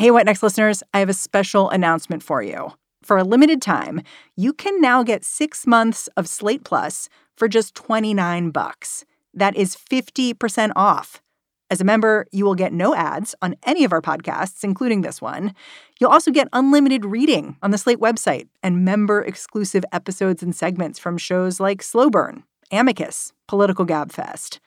Hey, What Next listeners, I have a special announcement for you. For a limited time, you can now get six months of Slate Plus for just 29 bucks. That is 50% off. As a member, you will get no ads on any of our podcasts, including this one. You'll also get unlimited reading on the Slate website and member exclusive episodes and segments from shows like Slow Burn, Amicus, Political Gabfest.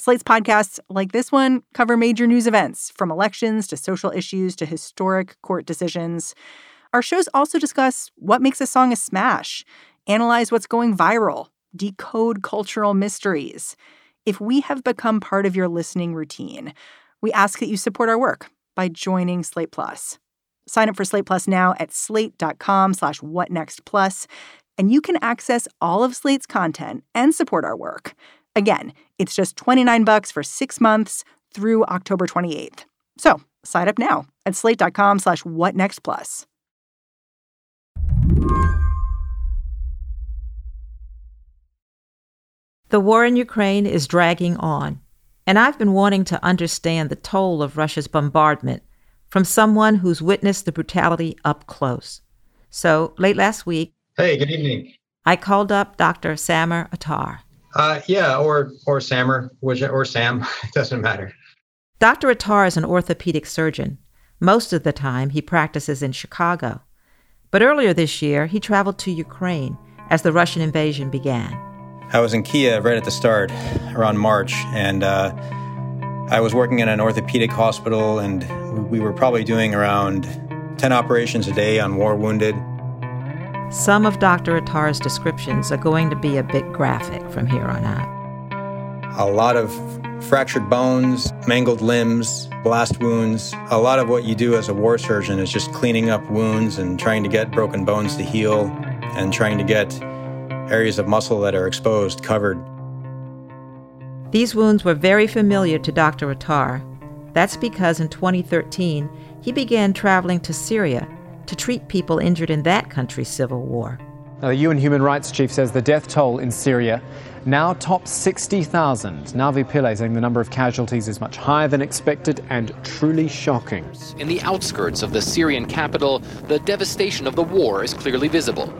Slate's podcasts, like this one, cover major news events from elections to social issues to historic court decisions. Our shows also discuss what makes a song a smash, analyze what's going viral, decode cultural mysteries. If we have become part of your listening routine, we ask that you support our work by joining Slate Plus. Sign up for Slate Plus now at slate.com slash whatnextplus, and you can access all of Slate's content and support our work. Again, it's just 29 bucks for six months through October 28th. So sign up now at slate.com slash whatnextplus. The war in Ukraine is dragging on, and I've been wanting to understand the toll of Russia's bombardment from someone who's witnessed the brutality up close. So, late last week, Hey, good evening. I called up Dr. Samer Attar. Uh, yeah, or or Samer, which or Sam, it doesn't matter. Dr. Attar is an orthopedic surgeon. Most of the time, he practices in Chicago. But earlier this year, he traveled to Ukraine as the Russian invasion began. I was in Kiev right at the start, around March, and uh, I was working in an orthopedic hospital, and we were probably doing around 10 operations a day on war wounded. Some of Dr. Attar's descriptions are going to be a bit graphic from here on out. A lot of fractured bones, mangled limbs, blast wounds. A lot of what you do as a war surgeon is just cleaning up wounds and trying to get broken bones to heal and trying to get areas of muscle that are exposed covered. These wounds were very familiar to Dr. Attar. That's because in 2013, he began traveling to Syria to treat people injured in that country's civil war. Now, the UN Human Rights Chief says the death toll in Syria now tops 60,000. Navi Pillay saying the number of casualties is much higher than expected and truly shocking. In the outskirts of the Syrian capital, the devastation of the war is clearly visible.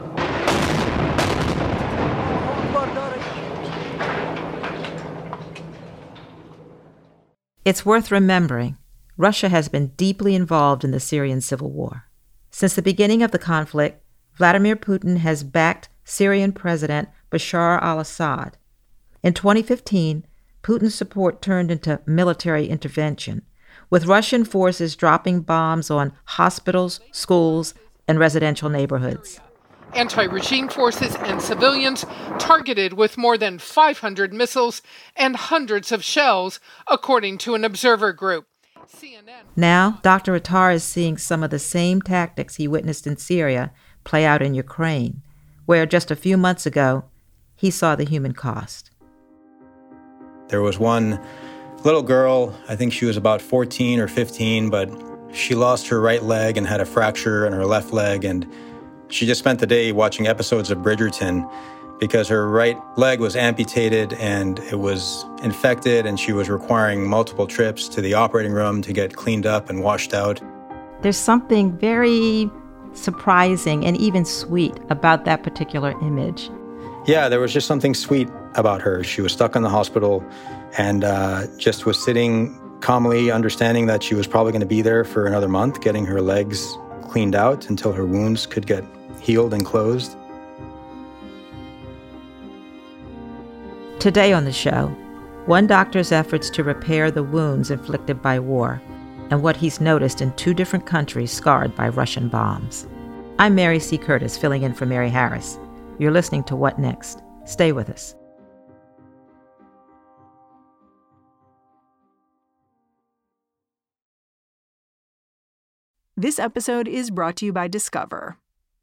It's worth remembering Russia has been deeply involved in the Syrian civil war. Since the beginning of the conflict, Vladimir Putin has backed Syrian President Bashar al Assad. In 2015, Putin's support turned into military intervention, with Russian forces dropping bombs on hospitals, schools, and residential neighborhoods. Anti regime forces and civilians targeted with more than 500 missiles and hundreds of shells, according to an observer group. Now, Dr. Attar is seeing some of the same tactics he witnessed in Syria play out in Ukraine, where just a few months ago he saw the human cost. There was one little girl, I think she was about 14 or 15, but she lost her right leg and had a fracture in her left leg, and she just spent the day watching episodes of Bridgerton because her right leg was amputated and it was infected, and she was requiring multiple trips to the operating room to get cleaned up and washed out. There's something very surprising and even sweet about that particular image. Yeah, there was just something sweet about her. She was stuck in the hospital and uh, just was sitting calmly, understanding that she was probably going to be there for another month, getting her legs cleaned out until her wounds could get healed and closed. Today on the show, one doctor's efforts to repair the wounds inflicted by war and what he's noticed in two different countries scarred by Russian bombs. I'm Mary C. Curtis, filling in for Mary Harris. You're listening to What Next? Stay with us. This episode is brought to you by Discover.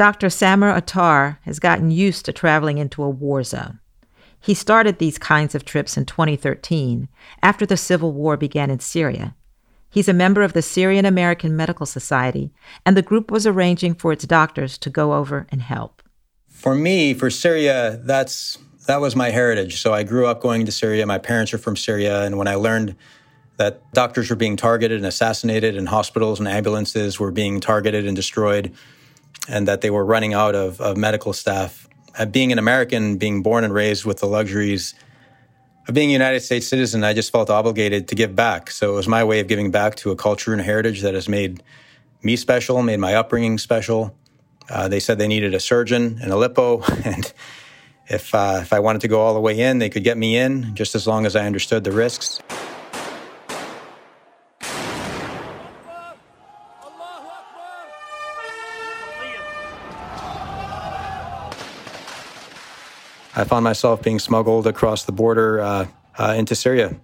Dr. Samer Attar has gotten used to traveling into a war zone. He started these kinds of trips in 2013 after the civil war began in Syria. He's a member of the Syrian American Medical Society, and the group was arranging for its doctors to go over and help. For me, for Syria, that's that was my heritage. So I grew up going to Syria. My parents are from Syria, and when I learned that doctors were being targeted and assassinated, and hospitals and ambulances were being targeted and destroyed, and that they were running out of, of medical staff, uh, being an American, being born and raised with the luxuries of being a United States citizen, I just felt obligated to give back. So it was my way of giving back to a culture and heritage that has made me special, made my upbringing special. Uh, they said they needed a surgeon in Aleppo, and if uh, if I wanted to go all the way in, they could get me in, just as long as I understood the risks. I found myself being smuggled across the border uh, uh, into Syria.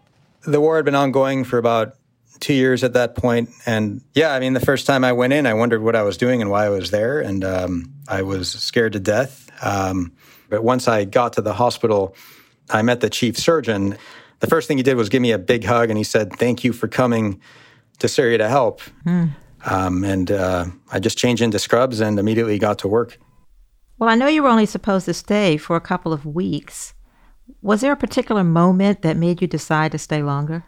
The war had been ongoing for about two years at that point, and yeah, I mean, the first time I went in, I wondered what I was doing and why I was there, and um, I was scared to death. Um, but once I got to the hospital, I met the chief surgeon. The first thing he did was give me a big hug, and he said, "Thank you for coming to Syria to help." Mm. Um, and uh, I just changed into scrubs and immediately got to work. Well, I know you were only supposed to stay for a couple of weeks. Was there a particular moment that made you decide to stay longer?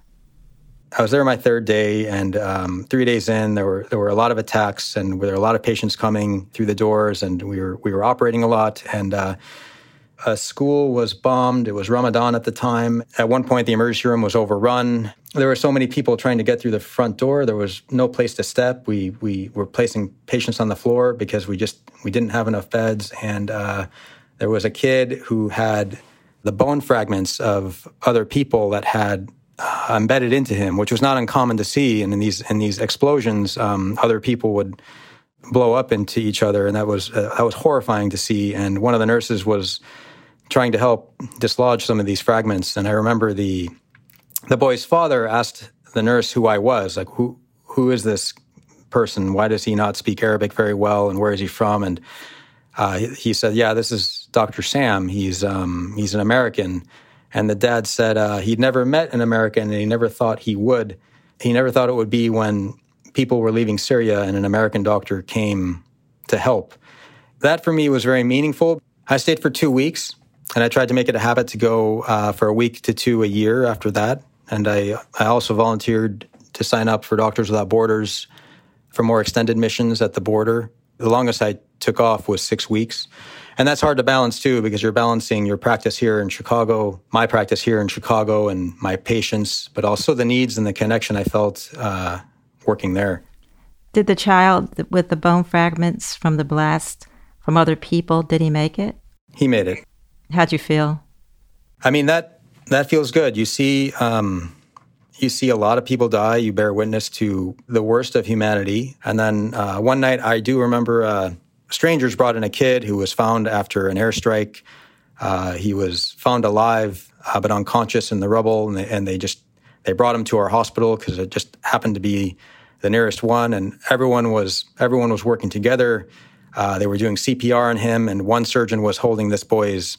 I was there my third day, and um, three days in, there were there were a lot of attacks, and there were a lot of patients coming through the doors, and we were we were operating a lot, and uh, a school was bombed. It was Ramadan at the time. At one point, the emergency room was overrun. There were so many people trying to get through the front door. There was no place to step. We we were placing patients on the floor because we just we didn't have enough beds. And uh, there was a kid who had the bone fragments of other people that had uh, embedded into him, which was not uncommon to see. And in these in these explosions, um, other people would blow up into each other, and that was uh, that was horrifying to see. And one of the nurses was trying to help dislodge some of these fragments. And I remember the the boy's father asked the nurse who I was, like who who is this person? Why does he not speak Arabic very well, and where is he from? And uh, he said, "Yeah, this is Dr. Sam. He's um, he's an American." And the dad said uh, he'd never met an American, and he never thought he would. He never thought it would be when people were leaving Syria and an American doctor came to help. That for me was very meaningful. I stayed for two weeks. And I tried to make it a habit to go uh, for a week to two a year after that. And I, I also volunteered to sign up for Doctors Without Borders for more extended missions at the border. The longest I took off was six weeks. And that's hard to balance too, because you're balancing your practice here in Chicago, my practice here in Chicago, and my patients, but also the needs and the connection I felt uh, working there. Did the child with the bone fragments from the blast from other people, did he make it? He made it. How'd you feel? I mean that that feels good. You see, um, you see a lot of people die. You bear witness to the worst of humanity. And then uh, one night, I do remember uh, strangers brought in a kid who was found after an airstrike. Uh, he was found alive uh, but unconscious in the rubble, and they, and they just they brought him to our hospital because it just happened to be the nearest one. And everyone was everyone was working together. Uh, they were doing CPR on him, and one surgeon was holding this boy's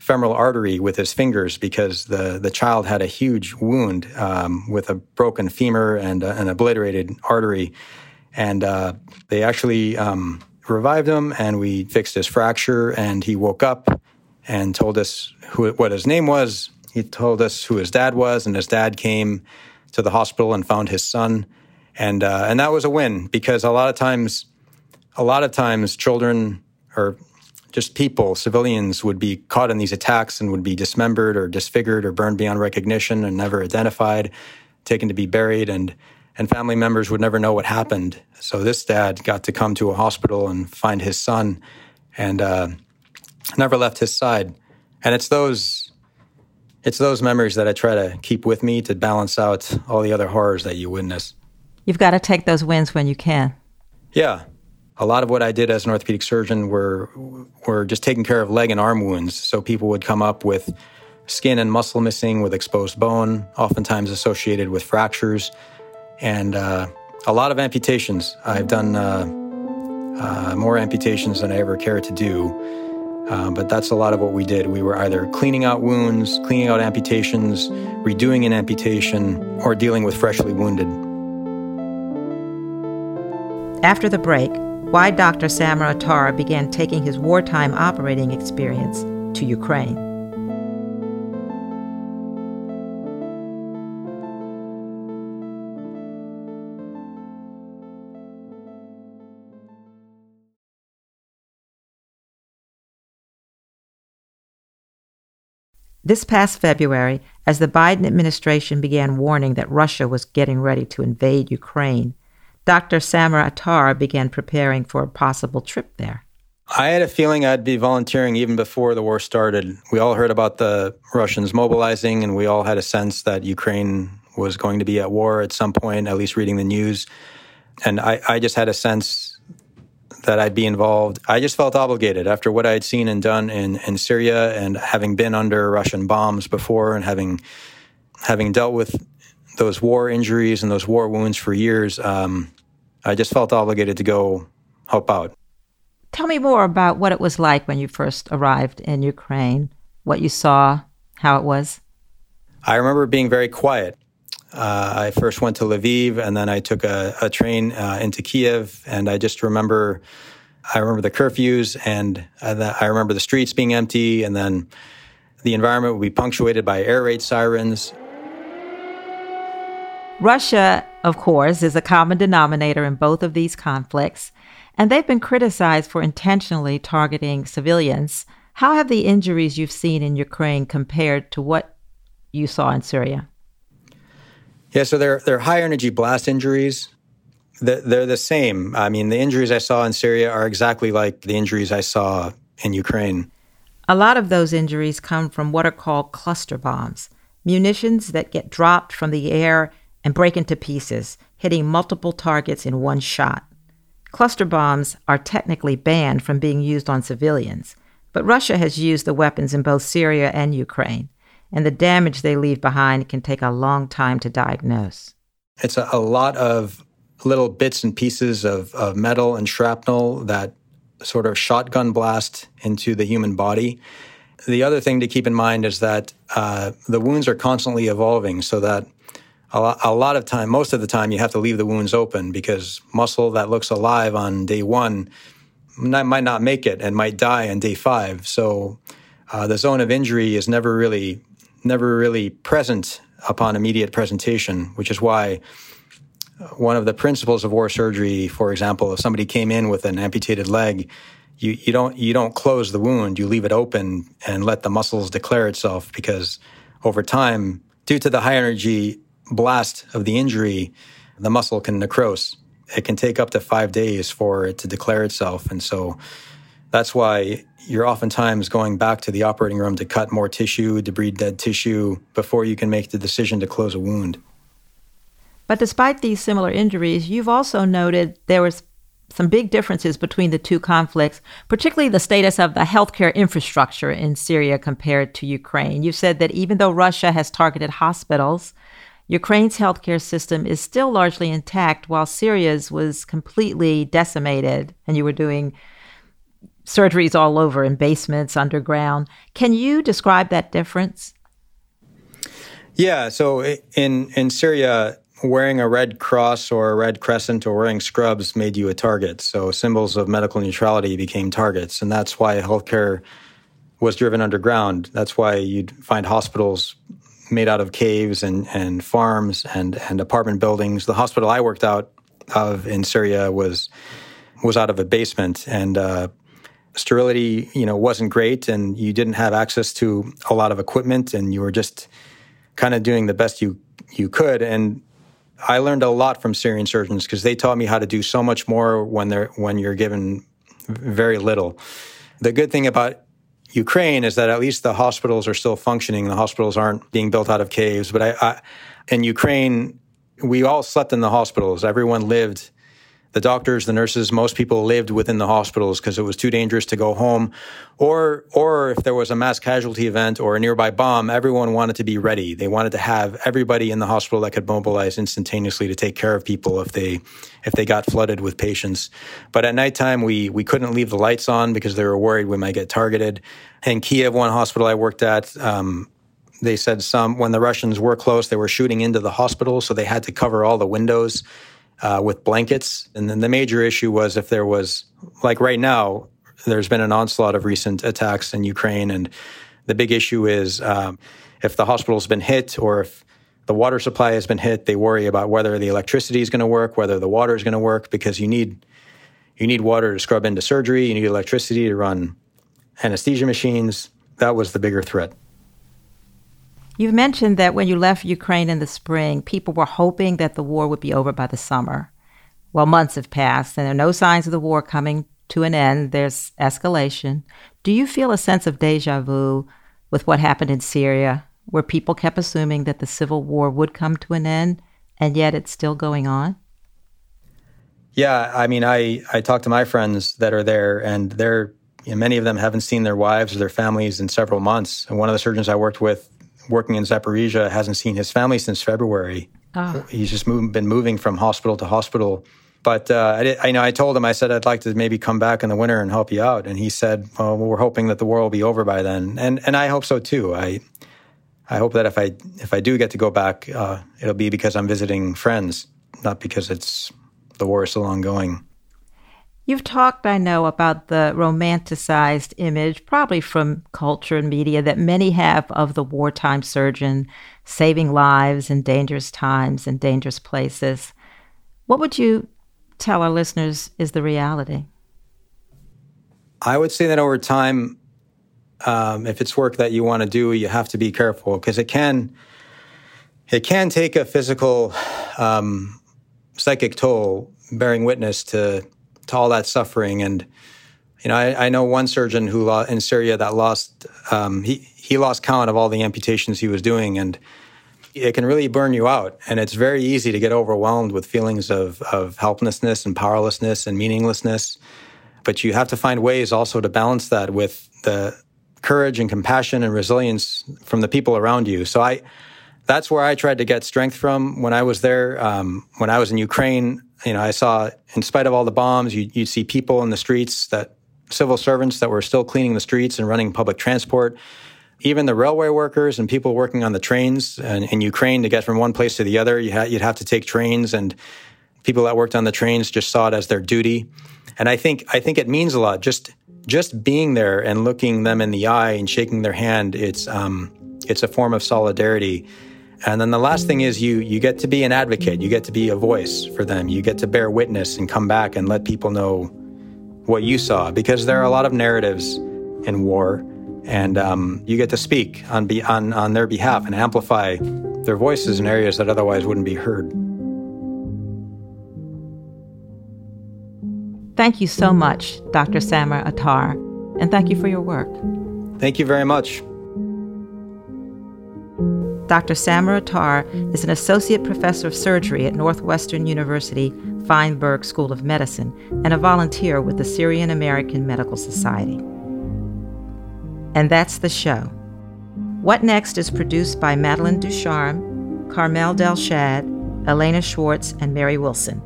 femoral artery with his fingers because the, the child had a huge wound um, with a broken femur and uh, an obliterated artery. And uh, they actually um, revived him and we fixed his fracture. And he woke up and told us who, what his name was. He told us who his dad was, and his dad came to the hospital and found his son. And, uh, and that was a win because a lot of times, a lot of times children or just people, civilians, would be caught in these attacks and would be dismembered or disfigured or burned beyond recognition and never identified, taken to be buried, and and family members would never know what happened. So this dad got to come to a hospital and find his son, and uh, never left his side. And it's those it's those memories that I try to keep with me to balance out all the other horrors that you witness. You've got to take those wins when you can. Yeah, a lot of what I did as an orthopedic surgeon were were just taking care of leg and arm wounds. So people would come up with skin and muscle missing with exposed bone, oftentimes associated with fractures, and uh, a lot of amputations. I've done uh, uh, more amputations than I ever cared to do. Uh, but that's a lot of what we did. We were either cleaning out wounds, cleaning out amputations, redoing an amputation, or dealing with freshly wounded. After the break, why Dr. Samer Attar began taking his wartime operating experience to Ukraine. This past February, as the Biden administration began warning that Russia was getting ready to invade Ukraine, Dr. Samer Attar began preparing for a possible trip there. I had a feeling I'd be volunteering even before the war started. We all heard about the Russians mobilizing, and we all had a sense that Ukraine was going to be at war at some point, at least reading the news. And I, I just had a sense that I'd be involved. I just felt obligated after what I had seen and done in, in Syria and having been under Russian bombs before and having having dealt with those war injuries and those war wounds for years. Um, I just felt obligated to go help out. Tell me more about what it was like when you first arrived in Ukraine, what you saw, how it was. I remember being very quiet. Uh, I first went to Lviv, and then I took a, a train uh, into Kiev, and I just remember, I remember the curfews, and uh, I remember the streets being empty, and then the environment would be punctuated by air raid sirens. Russia, of course, is a common denominator in both of these conflicts, and they've been criticized for intentionally targeting civilians. How have the injuries you've seen in Ukraine compared to what you saw in Syria? Yeah, so they're they're high energy blast injuries. They're the same. I mean, the injuries I saw in Syria are exactly like the injuries I saw in Ukraine. A lot of those injuries come from what are called cluster bombs, munitions that get dropped from the air and break into pieces, hitting multiple targets in one shot. Cluster bombs are technically banned from being used on civilians, but Russia has used the weapons in both Syria and Ukraine and the damage they leave behind can take a long time to diagnose. It's a, a lot of little bits and pieces of, of metal and shrapnel that sort of shotgun blast into the human body. The other thing to keep in mind is that uh, the wounds are constantly evolving, so that a lot, of time, most of the time, you have to leave the wounds open because muscle that looks alive on day one might not make it and might die on day five. So uh, the zone of injury is never really never really present upon immediate presentation, which is why one of the principles of war surgery, for example, if somebody came in with an amputated leg, you, you don't you don't close the wound, you leave it open and let the muscles declare itself because over time, due to the high energy blast of the injury, the muscle can necrose. It can take up to five days for it to declare itself. And so that's why you're oftentimes going back to the operating room to cut more tissue, debride dead tissue before you can make the decision to close a wound. But despite these similar injuries, you've also noted there was some big differences between the two conflicts, particularly the status of the healthcare infrastructure in Syria compared to Ukraine. You said that even though Russia has targeted hospitals, Ukraine's healthcare system is still largely intact, while Syria's was completely decimated, and you were doing surgeries all over in basements, underground. Can you describe that difference? Yeah. So in in Syria, wearing a red cross or a red crescent or wearing scrubs made you a target. So symbols of medical neutrality became targets, and that's why healthcare was driven underground. That's why you'd find hospitals made out of caves and, and farms and, and apartment buildings. The hospital I worked out of in Syria was was out of a basement, and uh, sterility, you know, wasn't great and you didn't have access to a lot of equipment and you were just kind of doing the best you you could and I learned a lot from Syrian surgeons because they taught me how to do so much more when they're when you're given very little. The good thing about Ukraine is that at least the hospitals are still functioning. The hospitals aren't being built out of caves. But I, I in Ukraine, we all slept in the hospitals. Everyone lived the doctors, the nurses, most people lived within the hospitals because it was too dangerous to go home. Or, or if there was a mass casualty event or a nearby bomb, everyone wanted to be ready. They wanted to have everybody in the hospital that could mobilize instantaneously to take care of people if they, if they got flooded with patients. But at nighttime, we, we couldn't leave the lights on because they were worried we might get targeted. In Kiev, one hospital I worked at, um, they said some when the Russians were close, they were shooting into the hospital, so they had to cover all the windows uh, with blankets. And then the major issue was if there was, like right now, there's been an onslaught of recent attacks in Ukraine. And the big issue is um, if the hospital's been hit or if the water supply has been hit, they worry about whether the electricity is going to work, whether the water is going to work, because you need you need water to scrub into surgery, you need electricity to run anesthesia machines. That was the bigger threat. You've mentioned that when you left Ukraine in the spring, people were hoping that the war would be over by the summer. Well, months have passed, and there are no signs of the war coming to an end. There's escalation. Do you feel a sense of deja vu with what happened in Syria, where people kept assuming that the civil war would come to an end, and yet it's still going on? Yeah, I mean, I, I talk to my friends that are there, and they're you know, many of them haven't seen their wives or their families in several months. And one of the surgeons I worked with working in Zaporizhia hasn't seen his family since February. Oh. He's just moved, been moving from hospital to hospital. But uh, I, did, I know I told him I said I'd like to maybe come back in the winter and help you out, and he said, "Well, we're hoping that the war will be over by then," and and I hope so too. I I hope that if I if I do get to go back, uh, it'll be because I'm visiting friends, not because it's the war is still ongoing. You've talked, I know, about the romanticized image, probably from culture and media, that many have of the wartime surgeon saving lives in dangerous times and dangerous places. What would you tell our listeners is the reality? I would say that over time, um, if it's work that you want to do, you have to be careful because it can it can take a physical, um, psychic toll, bearing witness to to all that suffering. And you know, I, I know one surgeon who lost, in Syria that lost um, he he lost count of all the amputations he was doing, and it can really burn you out. And it's very easy to get overwhelmed with feelings of of helplessness and powerlessness and meaninglessness. But you have to find ways also to balance that with the courage and compassion and resilience from the people around you. So I that's where I tried to get strength from when I was there. Um, when I was in Ukraine, you know, I saw, in spite of all the bombs, you, would see people in the streets that civil servants that were still cleaning the streets and running public transport. Even the railway workers and people working on the trains in, in Ukraine to get from one place to the other, you ha- you'd have to take trains, and people that worked on the trains just saw it as their duty. And I think I think it means a lot. Just just being there and looking them in the eye and shaking their hand, it's um, it's a form of solidarity and then the last thing is you you get to be an advocate. You get to be a voice for them. You get to bear witness and come back and let people know what you saw because there are a lot of narratives in war, and um, you get to speak on be on on their behalf and amplify their voices in areas that otherwise wouldn't be heard. Thank you so much, Dr. Samer Attar, and thank you for your work. Thank you very much. Dr. Samer Attar is an associate professor of surgery at Northwestern University Feinberg School of Medicine and a volunteer with the Syrian American Medical Society. And that's the show. What Next is produced by Madeline Ducharme, Carmel Delshad, Elena Schwartz, and Mary Wilson.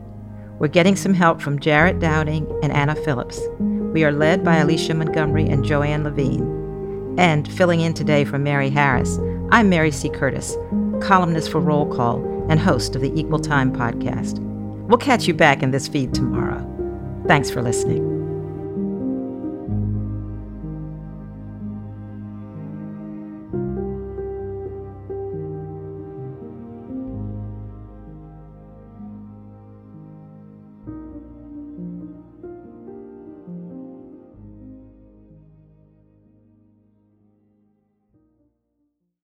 We're getting some help from Jarrett Downing and Anna Phillips. We are led by Alicia Montgomery and Joanne Levine. And filling in today for Mary Harris, I'm Mary C. Curtis, columnist for Roll Call and host of the Equal Time podcast. We'll catch you back in this feed tomorrow. Thanks for listening.